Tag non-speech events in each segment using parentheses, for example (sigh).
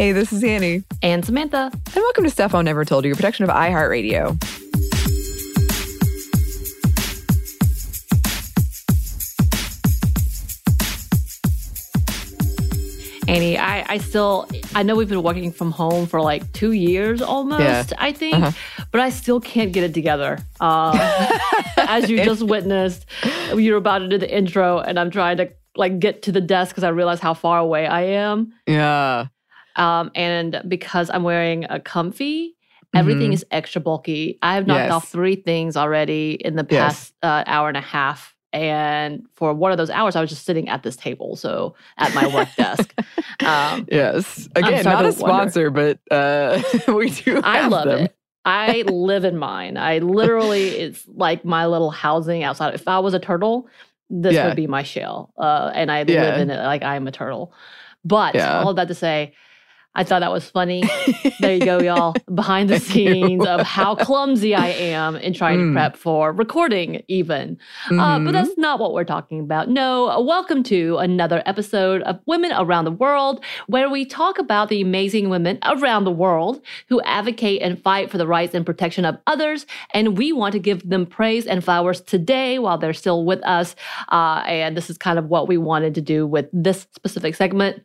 Hey, this is Annie, And Samantha. and welcome to Stuff Mom Never Told You, a production of iHeartRadio. Annie, I, I still, I know we've been working from home for like two years almost, Yeah. I think, Uh-huh. but I still can't get it together. Um, (laughs) as you just witnessed, you're about to do the intro, and I'm trying to like get to the desk because I realize how far away I am. Yeah. Um, and because I'm wearing a comfy, everything Mhm. is extra bulky. I have knocked Yes. off three things already in the Yes. past uh, hour and a half. And for one of those hours, I was just sitting at this table, so at my work desk. (laughs) Um, Yes. Again, not a wonder. sponsor, but uh, (laughs) we do I love them. it. I live in mine. I literally, it's like my little housing outside. If I was a turtle, this Yeah. would be my shell. Uh, and I Yeah. live in it like I'm a turtle. But Yeah. all of that to say, I thought that was funny. (laughs) there you go, y'all. Behind the scenes of how clumsy I am in trying Mm. to prep for recording, even. Uh, but Mhm. that's not what we're talking about. No, uh, welcome to another episode of Women Around the World, where we talk about the amazing women around the world who advocate and fight for the rights and protection of others. And we want to give them praise and flowers today while they're still with us. Uh, and this is kind of what we wanted to do with this specific segment,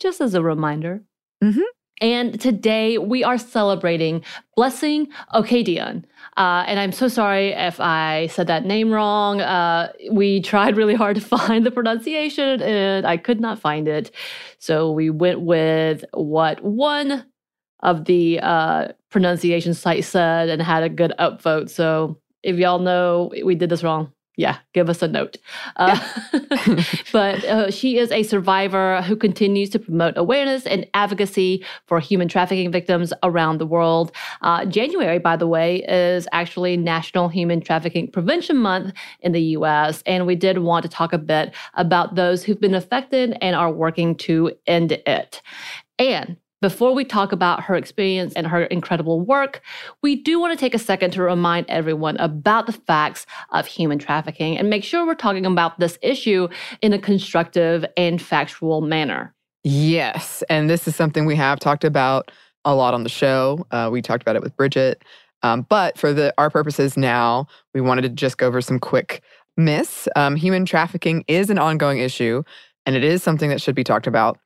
just as a reminder. Mhm. And today we are celebrating Blessing Okoedion. Uh, and I'm so sorry if I said that name wrong. Uh, we tried really hard to (laughs) find the pronunciation and I could not find it. So we went with what one of the uh, pronunciation sites said and had a good upvote. So if y'all know we did this wrong, yeah, give us a note. Uh, (laughs) but uh, she is a survivor who continues to promote awareness and advocacy for human trafficking victims around the world. Uh, January, by the way, is actually National Human Trafficking Prevention Month in the US. And we did want to talk a bit about those who've been affected and are working to end it. And before we talk about her experience and her incredible work, we do want to take a second to remind everyone about the facts of human trafficking and make sure we're talking about this issue in a constructive and factual manner. Yes. And this is something we have talked about a lot on the show. Uh, we talked about it with Bridget. Um, but for the our purposes now, we wanted to just go over some quick myths. Um, human trafficking is an ongoing issue, and it is something that should be talked about.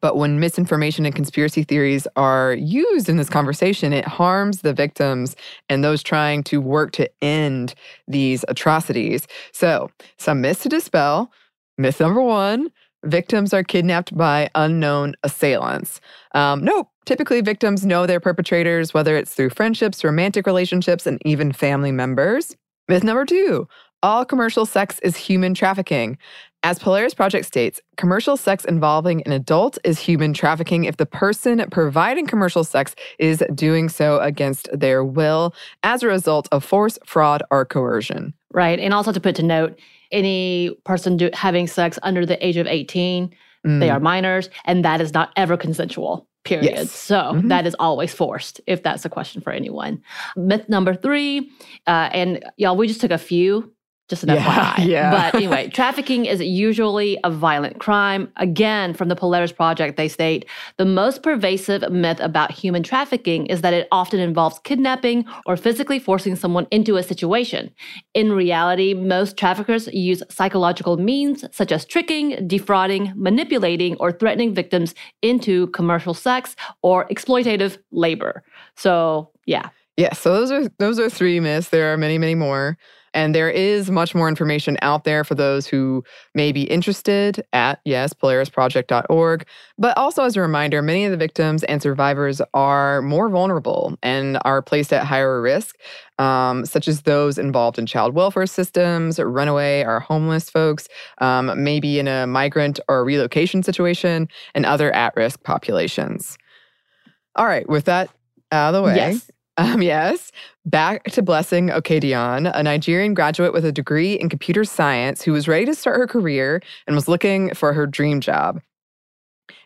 But when misinformation and conspiracy theories are used in this conversation, it harms the victims and those trying to work to end these atrocities. So, some myths to dispel. Myth number one victims are kidnapped by unknown assailants. Um, nope. Typically, victims know their perpetrators, whether it's through friendships, romantic relationships, and even family members. Myth number two all commercial sex is human trafficking. As Polaris Project states, commercial sex involving an adult is human trafficking if the person providing commercial sex is doing so against their will as a result of force, fraud, or coercion. Right. And also to put to note, any person do, having sex under the age of 18, mm. they are minors, and that is not ever consensual period. Yes. So mm-hmm. that is always forced, if that's a question for anyone. Myth number three, uh, and y'all, we just took a few just an yeah, FYI. (laughs) Yeah. But anyway, trafficking is usually a violent crime. Again, from the Polaris Project, they state the most pervasive myth about human trafficking is that it often involves kidnapping or physically forcing someone into a situation. In reality, most traffickers use psychological means such as tricking, defrauding, manipulating, or threatening victims into commercial sex or exploitative labor. So, yeah. Yeah, so those are those are three myths. There are many, many more. And there is much more information out there for those who may be interested at, yes, polarisproject.org. But also, as a reminder, many of the victims and survivors are more vulnerable and are placed at higher risk, um, such as those involved in child welfare systems, runaway or homeless folks, um, maybe in a migrant or relocation situation, and other at risk populations. All right, with that out of the way, yes. Um, yes. Back to Blessing Okoedion, a Nigerian graduate with a degree in computer science who was ready to start her career and was looking for her dream job.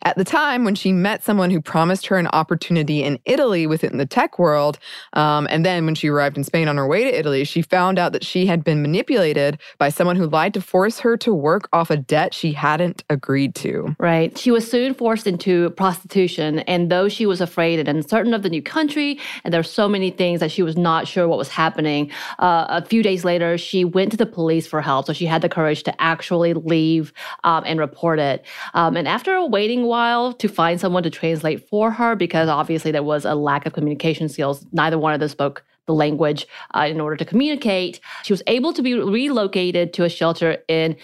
At the time, when she met someone who promised her an opportunity in Italy within the tech world, um, and then when she arrived in Spain on her way to Italy, she found out that she had been manipulated by someone who lied to force her to work off a debt she hadn't agreed to. Right. She was soon forced into prostitution, and though she was afraid and uncertain of the new country, and there were so many things that she was not sure what was happening, uh, a few days later, she went to the police for help. So she had the courage to actually leave um, and report it. Um, and after a waiting while to find someone to translate for her because obviously there was a lack of communication skills. Neither one of them spoke the language uh, in order to communicate. She was able to be relocated to a shelter in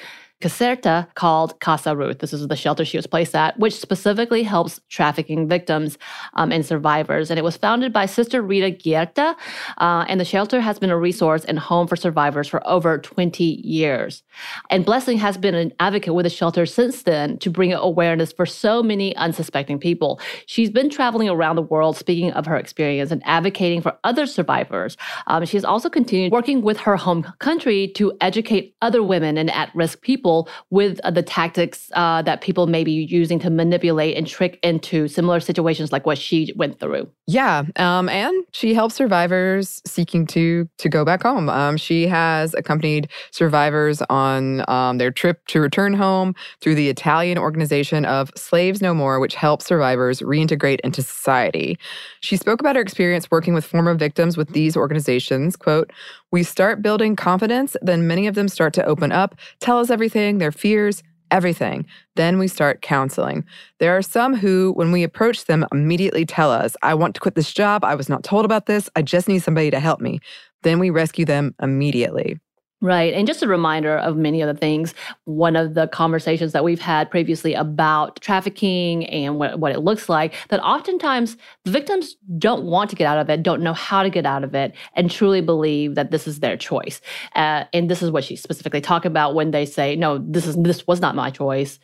Caserta called Casa Ruth. This is the shelter she was placed at, which specifically helps trafficking victims um, and survivors. And it was founded by Sister Rita Giaretta. Uh, and the shelter has been a resource and home for survivors for over 20 years. And Blessing has been an advocate with the shelter since then to bring awareness for so many unsuspecting people. She's been traveling around the world speaking of her experience and advocating for other survivors. Um, she has also continued working with her home country to educate other women and at risk people people with uh, the tactics uh, that people may be using to manipulate and trick into similar situations like what she went through. Yeah, um, and she helps survivors seeking to to go back home. Um, she has accompanied survivors on um, their trip to return home through the Italian organization of Slaves No More, which helps survivors reintegrate into society. She spoke about her experience working with former victims with these organizations. "Quote: We start building confidence, then many of them start to open up, tell us everything." their fears, everything. Then we start counseling. There are some who, when we approach them, immediately tell us, I want to quit this job. I was not told about this. I just need somebody to help me. Then we rescue them immediately. Right. And just a reminder of many of the things, one of the conversations that we've had previously about trafficking and what, what it looks like, that oftentimes the victims don't want to get out of it, don't know how to get out of it, and truly believe that this is their choice. Uh, and this is what she specifically talked about when they say, no, this is this was not my choice.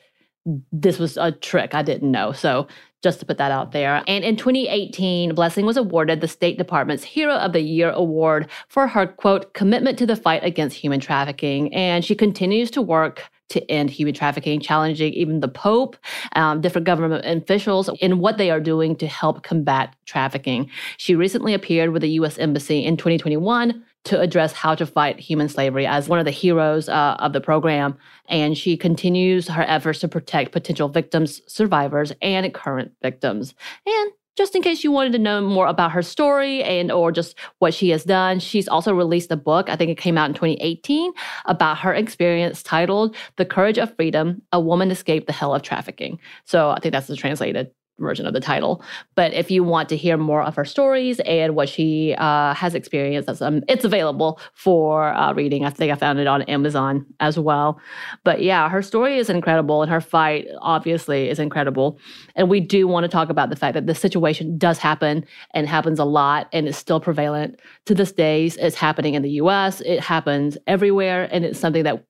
This was a trick. I didn't know. So just to put that out there. And in 2018, Blessing was awarded the State Department's Hero of the Year award for her, quote, commitment to the fight against human trafficking. And she continues to work to end human trafficking, challenging even the Pope, um, different government officials in what they are doing to help combat trafficking. She recently appeared with the U.S. Embassy in 2021 to address how to fight human slavery as one of the heroes uh, of the program. And she continues her efforts to protect potential victims, survivors, and current victims. And just in case you wanted to know more about her story and or just what she has done she's also released a book i think it came out in 2018 about her experience titled the courage of freedom a woman escaped the hell of trafficking so i think that's the translated version of the title. But if you want to hear more of her stories and what she uh, has experienced, um, it's available for uh, reading. I think I found it on Amazon as well. But yeah, her story is incredible, and her fight obviously is incredible. And we do want to talk about the fact that this situation does happen and happens a lot, and is still prevalent to this day. It's happening in the U.S. It happens everywhere, and it's something that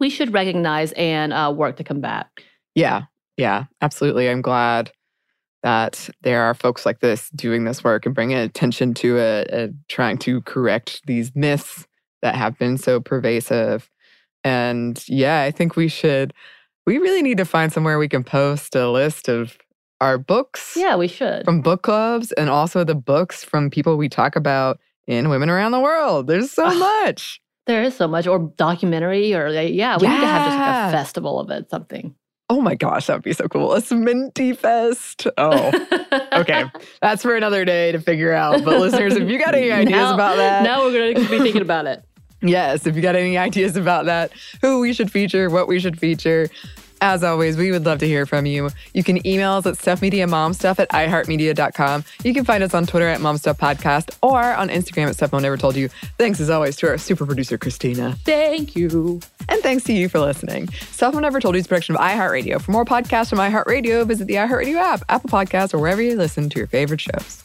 we should recognize and uh, work to combat. Yeah, yeah, absolutely. I'm glad that there are folks like this doing this work and bringing attention to it and trying to correct these myths that have been so pervasive. And yeah, I think we should, we really need to find somewhere we can post a list of our books. Yeah, we should. From book clubs and also the books from people we talk about in Women Around the World. There's so much. There is so much, or documentary, or yeah, we yeah. need to have just like a festival of it, something. Oh my gosh, that would be so cool. A Sminty Fest. Oh, (laughs) okay. That's for another day to figure out. But listeners, if you got any ideas now, about that. Now we're going to be thinking about it. (laughs) Yes, if you got any ideas about that, who we should feature, what we should feature, as always, we would love to hear from you. You can email us at stuffmediamomstuff at iheartmedia.com. You can find us on Twitter at momstuffpodcast or on Instagram at Stuff Mom Never Told You. Thanks as always to our super producer, Christina. Thank you. And thanks to you for listening. Stuff Never Told You is a production of iHeartRadio. For more podcasts from iHeartRadio, visit the iHeartRadio app, Apple Podcasts, or wherever you listen to your favorite shows.